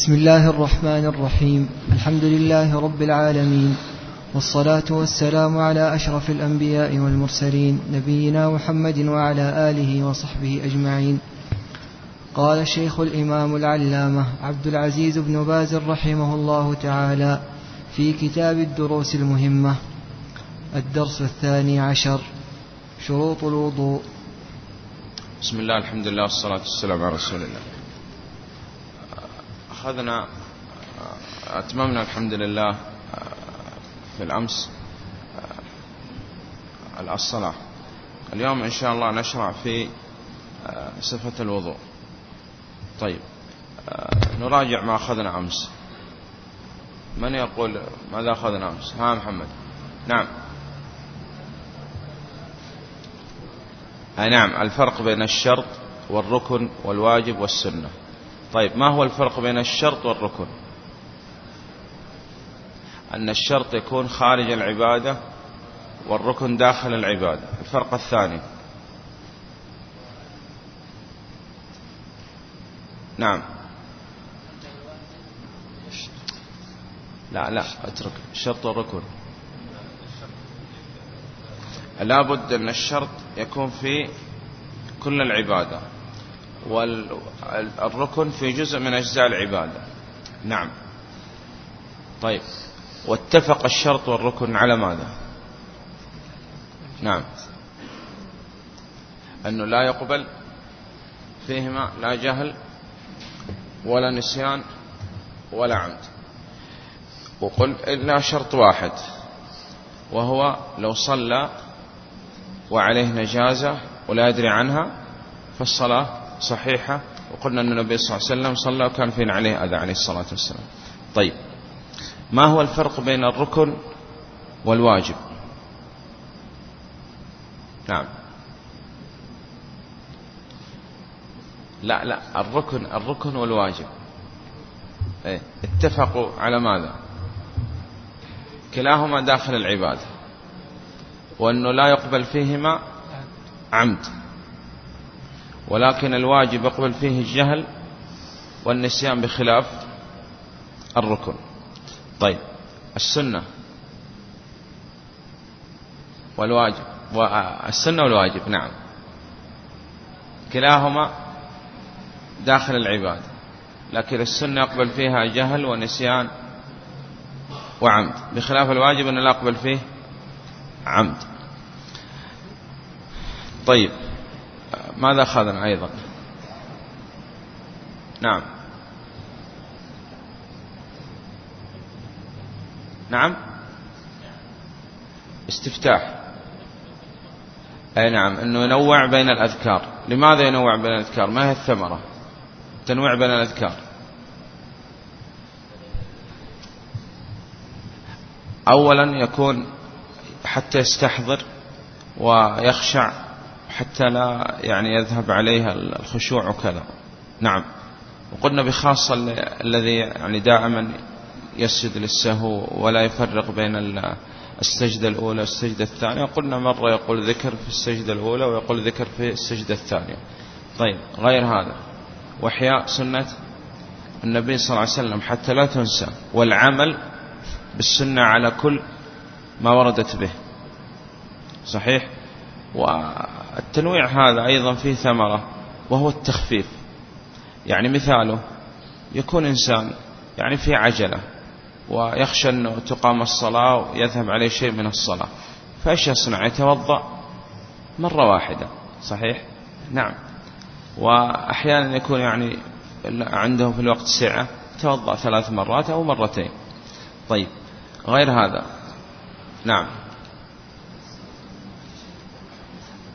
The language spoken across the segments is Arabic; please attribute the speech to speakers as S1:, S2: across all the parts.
S1: بسم الله الرحمن الرحيم. الحمد لله رب العالمين. والصلاة والسلام على أشرف الأنبياء والمرسلين نبينا محمد وعلى آله وصحبه أجمعين. قال الشيخ الإمام العلامة عبد العزيز بن باز رحمه الله تعالى في كتاب الدروس المهمة. الدرس الثاني عشر. شروط الوضوء.
S2: بسم الله الحمد لله والصلاة والسلام على رسول الله. أخذنا أتممنا الحمد لله في الأمس الصلاة. اليوم إن شاء الله نشرع في صفة الوضوء. طيب نراجع ما أخذنا أمس. من يقول ماذا أخذنا أمس؟ ها محمد. نعم. نعم الفرق بين الشرط والركن والواجب والسنة. طيب ما هو الفرق بين الشرط والركن؟ أن الشرط يكون خارج العبادة والركن داخل العبادة. الفرق الثاني. نعم. لا لا اترك. الشرط والركن. لابد أن الشرط يكون في كل العبادة. والركن في جزء من أجزاء العبادة. نعم. طيب. واتفق الشرط والركن على ماذا؟ نعم. أنه لا يقبل فيهما لا جهل ولا نسيان ولا عمد. وقل إلا شرط واحد وهو لو صلى وعليه نجازة ولا يدري عنها فالصلاة صحيحة. وقلنا أن النبي صلى الله عليه وسلم صلى وكان فين عليه أذى عليه الصلاة والسلام. طيب. ما هو الفرق بين الركن والواجب؟ نعم. لا لا. الركن الركن والواجب. إيه. اتفقوا على ماذا؟ كلاهما داخل العبادة. وأنه لا يقبل فيهما عمد. ولكن الواجب يقبل فيه الجهل والنسيان بخلاف الركن. طيب السنة والواجب السنة والواجب نعم. كلاهما داخل العبادة لكن السنة يقبل فيها جهل ونسيان وعمد. بخلاف الواجب أن لا يقبل فيه عمد. طيب ماذا أخذنا أيضا؟ نعم. نعم. استفتاح. أي نعم. أنه ينوع بين الأذكار. لماذا ينوع بين الأذكار؟ ما هي الثمرة؟ تنوع بين الأذكار. أولا يكون حتى يستحضر ويخشع حتى لا يعني يذهب عليها الخشوع وكذا. نعم. وقلنا بخاصة الذي يعني دائما يسجد للسهو ولا يفرق بين السجدة الأولى والسجدة الثانية. قلنا مرة يقول ذكر في السجدة الأولى ويقول ذكر في السجدة الثانية. طيب غير هذا. وحياء سنة النبي صلى الله عليه وسلم حتى لا تنسى. والعمل بالسنة على كل ما وردت به. صحيح؟ والتنويع هذا أيضا فيه ثمرة وهو التخفيف. يعني مثاله يكون إنسان يعني في عجلة ويخشى أنه تقام الصلاة ويذهب عليه شيء من الصلاة فإيش يصنع؟ يتوضأ مرة واحدة صحيح؟ نعم. وأحيانا يكون يعني عنده في الوقت سعة توضأ ثلاث مرات أو مرتين. طيب غير هذا. نعم.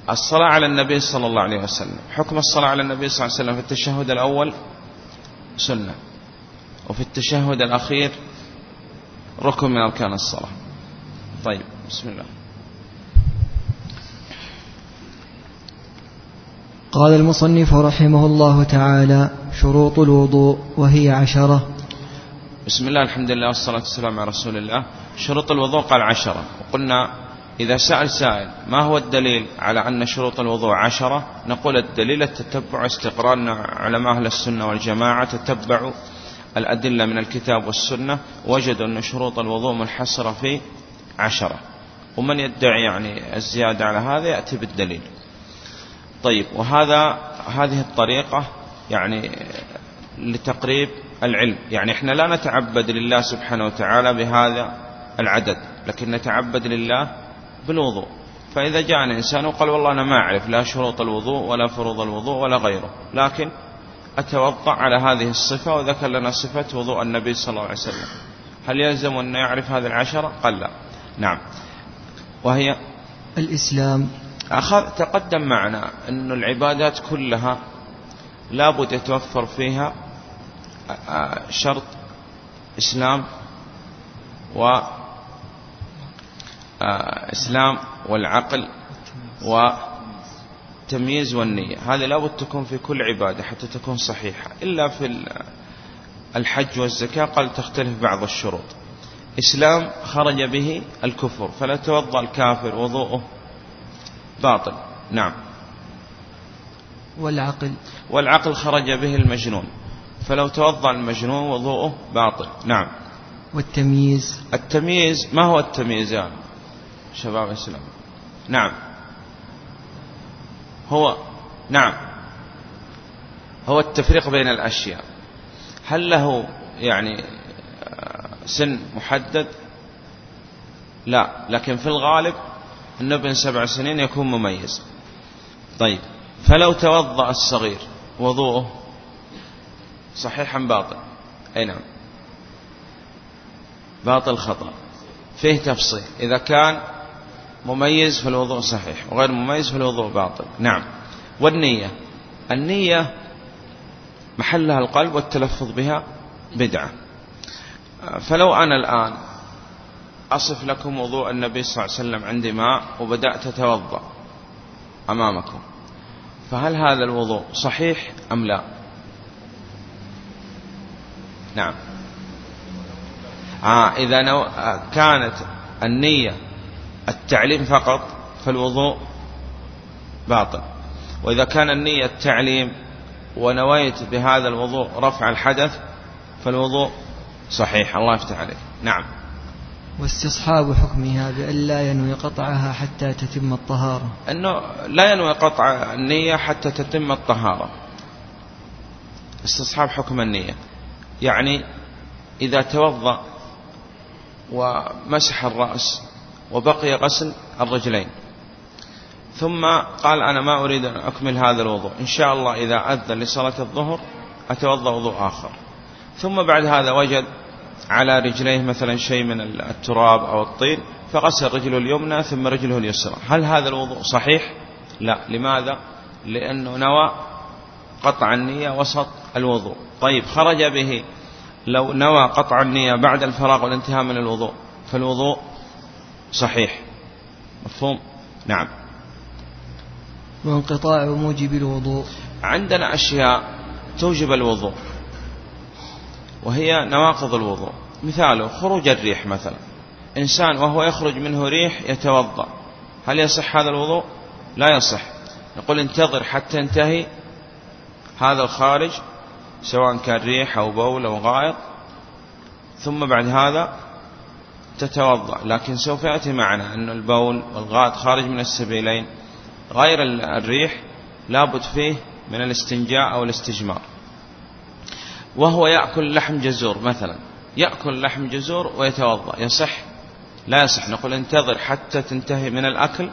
S2: الصلاة على النبي صلى الله عليه وسلم. حكم الصلاة على النبي صلى الله عليه وسلم في التشهد الأول سنة وفي التشهد الأخير ركن من أركان الصلاة. طيب بسم الله.
S1: قال المصنف رحمه الله تعالى شروط الوضوء وهي عشرة.
S2: بسم الله الحمد لله والصلاة والسلام على رسول الله. شروط الوضوء قال عشرة. وقلنا إذا سأل سائل ما هو الدليل على أن شروط الوضوء عشرة؟ نقول الدليل التتبع استقرار علماء أهل السنة والجماعة تتبعوا الأدلة من الكتاب والسنة وجدوا أن شروط الوضوء منحصرة في عشرة. ومن يدعي يعني الزيادة على هذا يأتي بالدليل. طيب وهذا هذه الطريقة يعني لتقريب العلم. يعني إحنا لا نتعبد لله سبحانه وتعالى بهذا العدد لكن نتعبد لله بالوضوء. فإذا جاء إنسان وقال والله أنا ما أعرف لا شروط الوضوء ولا فروض الوضوء ولا غيره. لكن أتوضأ على هذه الصفة وذكر لنا صفة وضوء النبي صلى الله عليه وسلم. هل يلزم أن يعرف هذه العشرة؟ قال لا. نعم. وهي
S1: الإسلام.
S2: أخذ تقدم معنا أن العبادات كلها لابد يتوفر فيها شرط إسلام و إسلام والعقل وتمييز والنية. هذه لابد تكون في كل عبادة حتى تكون صحيحة. إلا في الحج والزكاة قال تختلف بعض الشروط. إسلام خرج به الكفر فلا توضأ الكافر وضوءه باطل. نعم.
S1: والعقل.
S2: والعقل خرج به المجنون فلو توضأ المجنون وضوءه باطل. نعم.
S1: والتمييز.
S2: التمييز ما هو التمييز يعني شباب الإسلام نعم. هو نعم. هو التفريق بين الأشياء. هل له يعني سن محدد؟ لا. لكن في الغالب أنه بين سبع سنين يكون مميز. طيب. فلو توضأ الصغير وضوءه صحيحا باطل أي نعم. باطل خطأ. فيه تفصيل. إذا كان مميز فالوضوء صحيح وغير مميز فالوضوء باطل. نعم. والنية. النية محلها القلب والتلفظ بها بدعة. فلو أنا الآن أصف لكم وضوء النبي صلى الله عليه وسلم عندي ماء وبدأت أتوضأ أمامكم فهل هذا الوضوء صحيح أم لا؟ نعم. آه إذا. آه كانت النية التعليم فقط فالوضوء باطل. وإذا كان النية التعليم ونويت بهذا الوضوء رفع الحدث فالوضوء صحيح. الله يفتح عليك. نعم.
S1: واستصحاب حكمها بأن لا ينوي قطعها حتى تتم الطهارة.
S2: أنه لا ينوي قطع النية حتى تتم الطهارة. استصحاب حكم النية. يعني إذا توضأ ومسح الرأس وبقي غسل الرجلين. ثم قال أنا ما أريد أن أكمل هذا الوضوء. إن شاء الله إذا أذن لصلاة الظهر أتوضأ وضوء آخر. ثم بعد هذا وجد على رجليه مثلا شيء من التراب أو الطين فغسل رجله اليمنى ثم رجله اليسرى. هل هذا الوضوء صحيح؟ لا. لماذا؟ لأنه نوى قطع النية وسط الوضوء. طيب خرج به لو نوى قطع النية بعد الفراغ والانتهاء من الوضوء فالوضوء صحيح. مفهوم؟ نعم.
S1: وانقطاع موجب الوضوء؟
S2: عندنا أشياء توجب الوضوء وهي نواقض الوضوء. مثاله خروج الريح مثلا. إنسان وهو يخرج منه ريح يتوضأ. هل يصح هذا الوضوء؟ لا يصح. نقول انتظر حتى ينتهي هذا الخارج سواء كان ريح أو بول أو غائط. ثم بعد هذا تتوضأ لكن سوف يأتي معنا أن البول والغائط خارج من السبيلين غير الريح لابد فيه من الاستنجاء أو الاستجمار. وهو يأكل لحم جزور مثلا يأكل لحم جزور ويتوضأ يصح؟ لا يصح. نقول انتظر حتى تنتهي من الأكل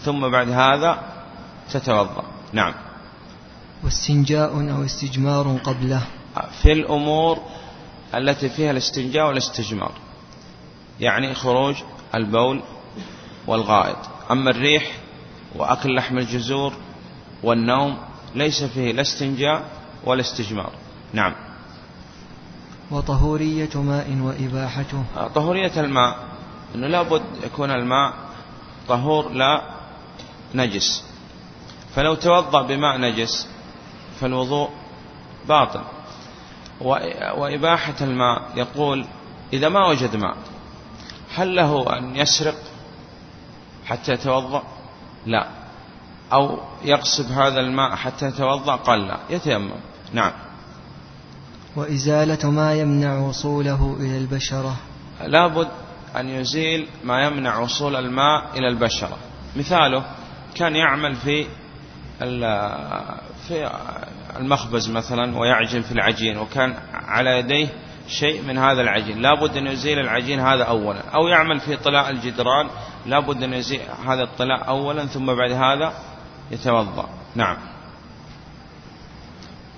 S2: ثم بعد هذا تتوضأ. نعم.
S1: واستنجاء أو استجمار قبله.
S2: في الأمور التي فيها الاستنجاء والاستجمار. يعني خروج البول والغائط. أما الريح وأكل لحم الجزور والنوم ليس فيه لا استنجاء ولا استجمار. نعم.
S1: وطهورية ماء وإباحته.
S2: طهورية الماء. أنه لابد يكون الماء طهور لا نجس. فلو توضأ بماء نجس فالوضوء باطل. وإباحة الماء يقول إذا ما وجد ماء هل له أن يسرق حتى يتوضأ؟ لا. أو يقصب هذا الماء حتى يتوضأ؟ قال لا. يتيمم. نعم.
S1: وإزالة ما يمنع وصوله إلى البشرة.
S2: لابد أن يزيل ما يمنع وصول الماء إلى البشرة. مثاله كان يعمل في في المخبز مثلا ويعجن في العجين وكان على يديه شيء من هذا العجين. لابد أن يزيل العجين هذا أولا. أو يعمل في طلاء الجدران. لابد أن يزيل هذا الطلاء أولا ثم بعد هذا يتوضأ. نعم.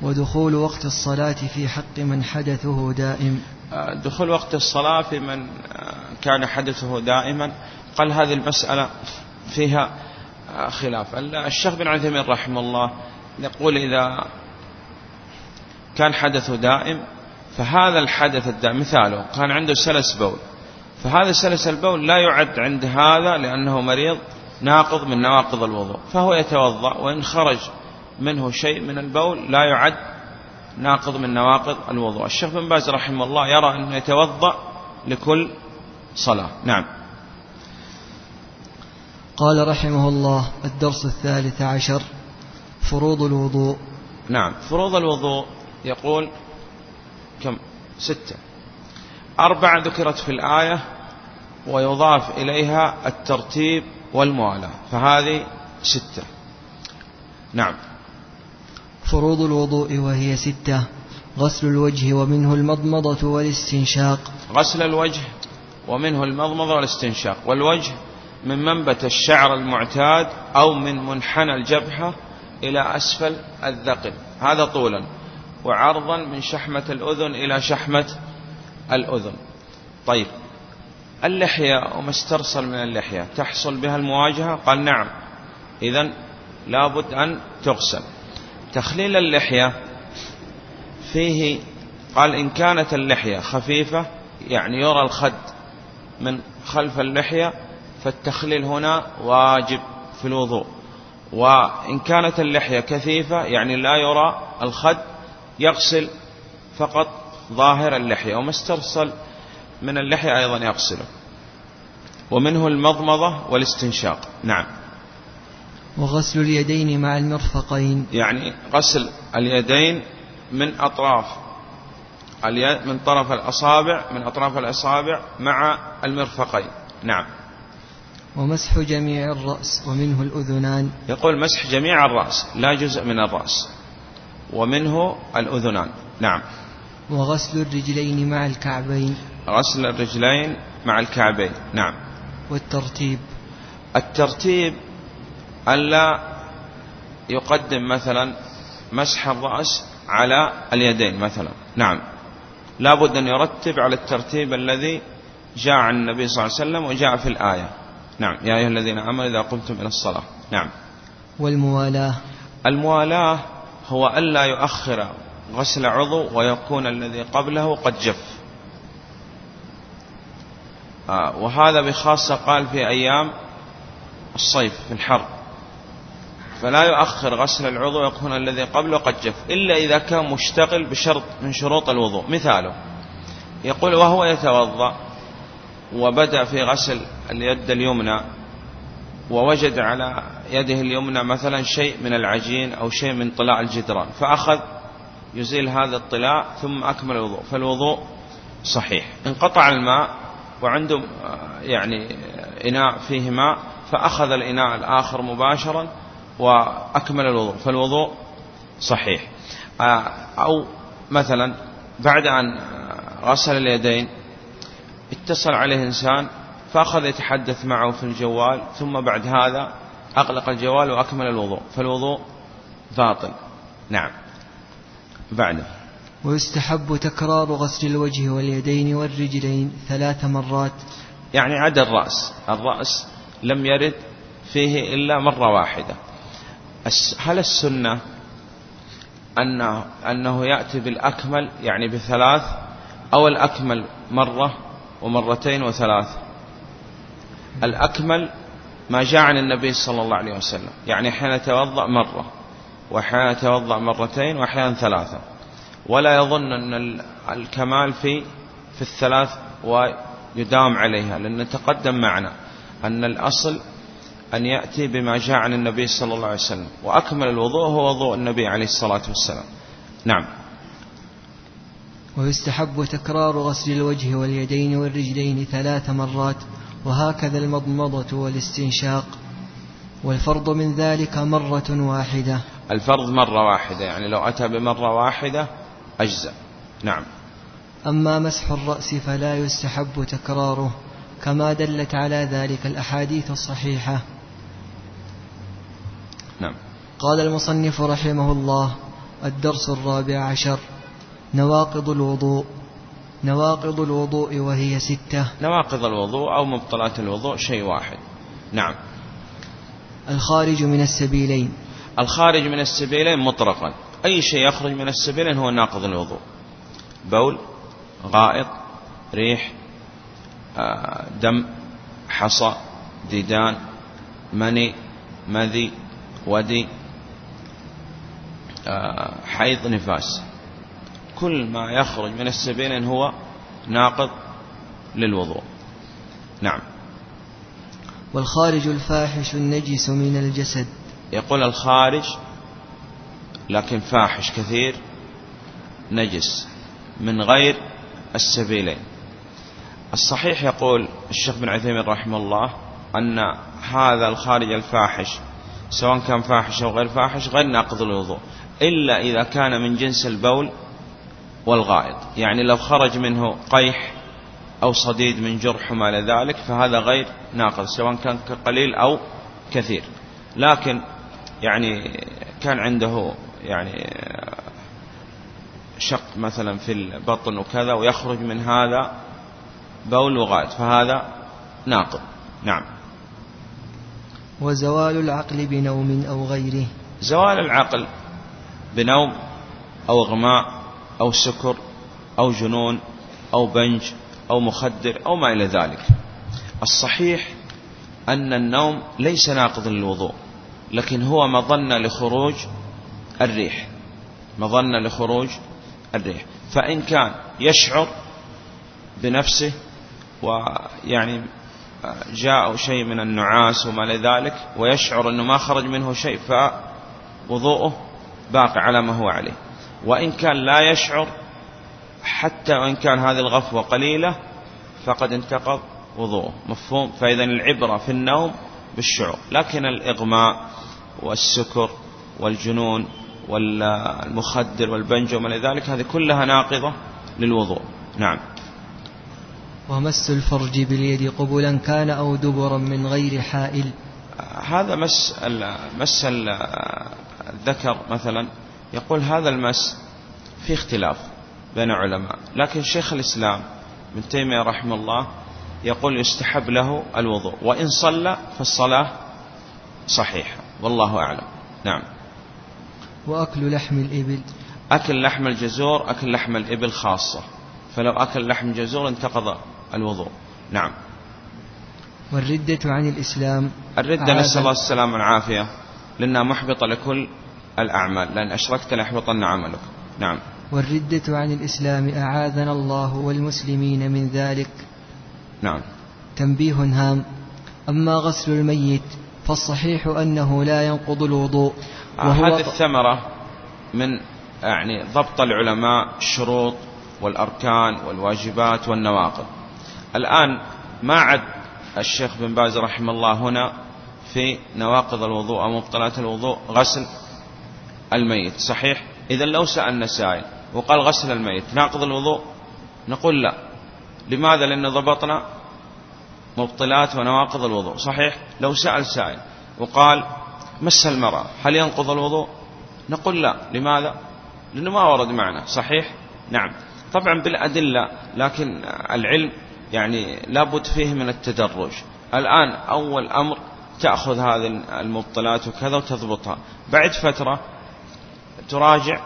S1: ودخول وقت الصلاة في حق من حدثه دائم.
S2: آه، دخول وقت الصلاة في من آه، كان حدثه دائما. قال هذه المسألة فيها آه، خلاف. الشيخ بن عثيمين رحمه الله يقول إذا كان حدثه دائم فهذا الحدث الدائم مثاله كان عنده سلس بول. فهذا سلس البول لا يعد عند هذا لأنه مريض ناقض من نواقض الوضوء. فهو يتوضأ وإن خرج منه شيء من البول لا يعد ناقض من نواقض الوضوء. الشيخ بن باز رحمه الله يرى أنه يتوضأ لكل صلاة. نعم.
S1: قال رحمه الله الدرس الثالث عشر فروض الوضوء.
S2: نعم. فروض الوضوء يقول كم؟ ستة. أربعة ذكرت في الآية ويضاف إليها الترتيب والموالاة فهذه ستة. نعم.
S1: فروض الوضوء وهي ستة. غسل الوجه ومنه المضمضة والاستنشاق.
S2: غسل الوجه ومنه المضمضة والاستنشاق. والوجه من منبت الشعر المعتاد أو من منحنى الجبهة إلى أسفل الذقن. هذا طولا. وعرضا من شحمة الأذن إلى شحمة الأذن. طيب اللحية وما استرسل من اللحية تحصل بها المواجهة؟ قال نعم. إذا لابد أن تغسل. تخليل اللحية فيه قال إن كانت اللحية خفيفة يعني يرى الخد من خلف اللحية فالتخليل هنا واجب في الوضوء. وإن كانت اللحية كثيفة يعني لا يرى الخد يغسل فقط ظاهر اللحية وما استرسل من اللحية أيضا يغسله. ومنه المضمضة والاستنشاق. نعم.
S1: وغسل اليدين مع المرفقين.
S2: يعني غسل اليدين من أطراف من طرف الأصابع من أطراف الأصابع مع المرفقين. نعم.
S1: ومسح جميع الرأس ومنه الأذنان.
S2: يقول مسح جميع الرأس لا جزء من الرأس. ومنه الأذنان. نعم.
S1: وغسل الرجلين مع الكعبين.
S2: غسل الرجلين مع الكعبين. نعم.
S1: والترتيب.
S2: الترتيب ألا يقدم مثلا مسح الرأس على اليدين مثلا. نعم. لابد أن يرتب على الترتيب الذي جاء عن النبي صلى الله عليه وسلم وجاء في الآية. نعم. يا أيها الذين آمنوا إذا قمتم إلى الصلاة. نعم.
S1: والموالاة.
S2: الموالاة هو ألا يؤخر غسل عضو ويكون الذي قبله قد جف. آه وهذا بخاصة قال في أيام الصيف في الحر. فلا يؤخر غسل العضو ويكون الذي قبله قد جف إلا إذا كان مشتغل بشرط من شروط الوضوء. مثاله يقول وهو يتوضأ وبدأ في غسل اليد اليمنى ووجد على يده اليمنى مثلا شيء من العجين أو شيء من طلاء الجدران فأخذ يزيل هذا الطلاء ثم أكمل الوضوء فالوضوء صحيح. انقطع الماء وعنده يعني إناء فيه ماء فأخذ الإناء الآخر مباشرا وأكمل الوضوء فالوضوء صحيح. أو مثلا بعد أن غسل اليدين اتصل عليه إنسان فأخذ يتحدث معه في الجوال ثم بعد هذا أغلق الجوال وأكمل الوضوء فالوضوء باطل. نعم. بعده.
S1: ويستحب تكرار غسل الوجه واليدين والرجلين ثلاث مرات.
S2: يعني عدا الرأس. الرأس لم يرد فيه إلا مرة واحدة. هل السنة أنه, أنه يأتي بالأكمل يعني بثلاث أو الأكمل مرة ومرتين وثلاث؟ الأكمل ما جاء عن النبي صلى الله عليه وسلم. يعني حين يتوضأ مرة وأحيانا يتوضأ مرتين وأحيانا ثلاثة. ولا يظن أن الكمال في في الثلاث ويدام عليها لأن تقدم معنا أن الأصل أن يأتي بما جاء عن النبي صلى الله عليه وسلم. وأكمل الوضوء هو وضوء النبي عليه الصلاة والسلام. نعم.
S1: ويستحب تكرار غسل الوجه واليدين والرجلين ثلاث مرات وهكذا المضمضة والاستنشاق والفرض من ذلك مرة واحدة.
S2: الفرض مرة واحدة يعني لو أتى بمرة واحدة أجزأ. نعم.
S1: أما مسح الرأس فلا يستحب تكراره كما دلت على ذلك الأحاديث الصحيحة.
S2: نعم.
S1: قال المصنف رحمه الله الدرس الرابع عشر نواقض الوضوء. نواقض الوضوء وهي ستة.
S2: نواقض الوضوء أو مبطلات الوضوء شيء واحد. نعم.
S1: الخارج من السبيلين.
S2: الخارج من السبيلين مطلقا أي شيء يخرج من السبيلين هو ناقض الوضوء. بول غائط ريح آه، دم حصى ديدان مني مذي ودي آه، حيض نفاس. كل ما يخرج من السبيلين هو ناقض للوضوء. نعم.
S1: والخارج الفاحش النجس من الجسد.
S2: يقول الخارج لكن فاحش كثير نجس من غير السبيلين. الصحيح يقول الشيخ بن عثيمين رحمه الله أن هذا الخارج الفاحش سواء كان فاحش أو غير فاحش غير ناقض الوضوء إلا إذا كان من جنس البول والغائط. يعني لو خرج منه قيح أو صديد من جرح وما إلى ذلك فهذا غير ناقض سواء كان قليل أو كثير. لكن يعني كان عنده يعني شق مثلا في البطن وكذا ويخرج من هذا بول وغائط فهذا ناقض. نعم.
S1: وزوال العقل بنوم أو غيره.
S2: زوال العقل بنوم أو إغماء أو سكر أو جنون أو بنج أو مخدر أو ما إلى ذلك. الصحيح أن النوم ليس ناقض للوضوء لكن هو مظنة لخروج الريح. مظنة لخروج الريح. فإن كان يشعر بنفسه ويعني جاء شيء من النعاس وما لذلك ويشعر أنه ما خرج منه شيء فوضوءه باقي على ما هو عليه. وإن كان لا يشعر حتى وإن كان هذه الغفوة قليلة فقد انتقض وضوءه. مفهوم؟ فإذا العبرة في النوم بالشعور. لكن الإغماء والسكر والجنون والمخدر والبنج وما ذلك هذه كلها ناقضة للوضوء. نعم.
S1: ومس الفرج باليد قبلا كان أو دبرا من غير حائل.
S2: هذا مس مس الذكر مثلا. يقول هذا المس في اختلاف بين علماء لكن شيخ الإسلام ابن تيمية رحمه الله يقول يستحب له الوضوء وإن صلى فالصلاة صحيحة. والله أعلم. نعم.
S1: وأكل لحم الإبل.
S2: أكل لحم الجزور أكل لحم الإبل خاصة. فلو أكل لحم الجزور انتقض الوضوء. نعم.
S1: والردة عن الإسلام.
S2: الردة نسأل الله السلامة والعافية. لأنها محبطة لكل الأعمال لأن أشركت ليحبطن عملك. نعم.
S1: والردة عن الإسلام أعاذنا الله والمسلمين من ذلك.
S2: نعم.
S1: تنبيه هام. أما غسل الميت فالصحيح أنه لا ينقض الوضوء.
S2: وهو هذه الثمرة من يعني ضبط العلماء الشروط والأركان والواجبات والنواقض. الآن ما عد الشيخ بن باز رحمه الله هنا في نواقض الوضوء أو مبطلات الوضوء غسل الميت صحيح؟ إذا لو سألنا سائل وقال غسل الميت ناقض الوضوء؟ نقول لا. لماذا؟ لأن ضبطنا مبطلات ونواقض الوضوء صحيح؟ لو سأل سائل وقال مس المرأة هل ينقض الوضوء؟ نقول لا. لماذا؟ لأنه ما ورد معنا صحيح؟ نعم. طبعا بالأدلة لكن العلم يعني لابد فيه من التدرج. الآن أول أمر تأخذ هذه المبطلات وكذا وتضبطها. بعد فترة تراجع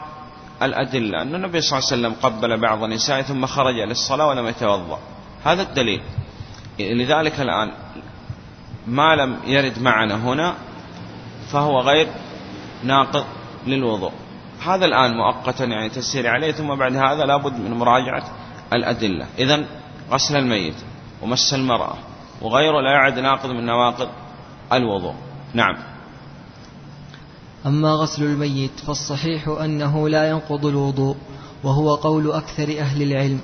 S2: الأدلة. أن النبي صلى الله عليه وسلم قبل بعض النساء ثم خرج للصلاة ولم يتوضأ. هذا الدليل. لذلك الآن ما لم يرد معنا هنا فهو غير ناقض للوضوء. هذا الآن مؤقتا يعني تسير عليه ثم بعد هذا لابد من مراجعة الأدلة. إذا غسل الميت ومس المرأة وغيره لا يعد ناقض من نواقض الوضوء. نعم.
S1: أما غسل الميت فالصحيح أنه لا ينقض الوضوء وهو قول أكثر أهل العلم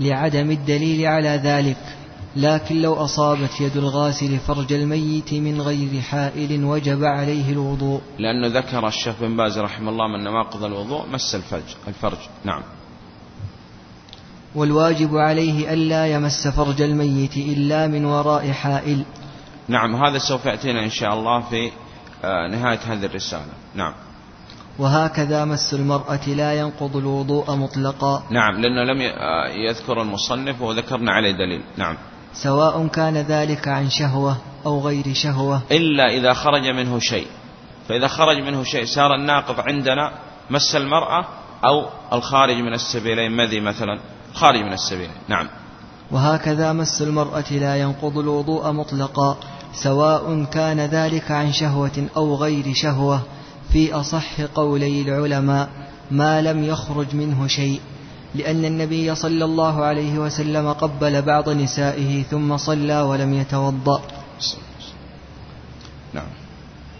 S1: لعدم الدليل على ذلك لكن لو أصابت يد الغاسل فرج الميت من غير حائل وجب عليه الوضوء.
S2: لأنه ذكر الشيخ بن باز رحمه الله من نواقض الوضوء مس الفرج الفرج نعم.
S1: والواجب عليه ألا يمس فرج الميت إلا من وراء حائل.
S2: نعم هذا سوف يأتينا إن شاء الله في نهاية هذه الرسالة. نعم.
S1: وهكذا مس المرأة لا ينقض الوضوء مطلقا.
S2: نعم لأنه لم آه، يذكر المصنف وذكرنا عليه دليل. نعم.
S1: سواء كان ذلك عن شهوة أو غير شهوة.
S2: إلا إذا خرج منه شيء. فإذا خرج منه شيء صار الناقض عندنا مس المرأة أو الخارج من السبيلين. مذي مثلا؟ خارج من السبيلين. نعم.
S1: وهكذا مس المرأة لا ينقض الوضوء مطلقا. سواء كان ذلك عن شهوة أو غير شهوة في أصح قولي العلماء ما لم يخرج منه شيء لأن النبي صلى الله عليه وسلم قبل بعض نسائه ثم صلى ولم يتوضأ.
S2: نعم.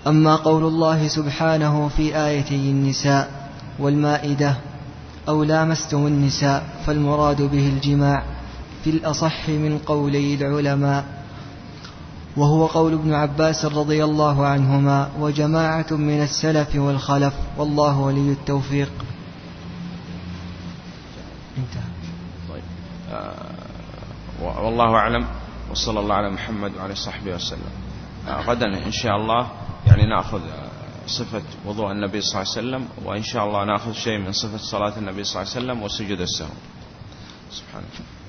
S1: أما قول الله سبحانه في آيتي النساء والمائدة أو لامستم النساء فالمراد به الجماع في الأصح من قولي العلماء. وهو قول ابن عباس رضي الله عنهما وجماعة من السلف والخلف والله ولي التوفيق.
S2: انتهى. طيب. آه والله أعلم وصلى الله على محمد وعلى صحبه وسلم. آه غدا إن شاء الله يعني نأخذ صفة وضوء النبي صلى الله عليه وسلم وإن شاء الله نأخذ شيء من صفة صلاة النبي صلى الله عليه وسلم وسجود السهو. سبحانه.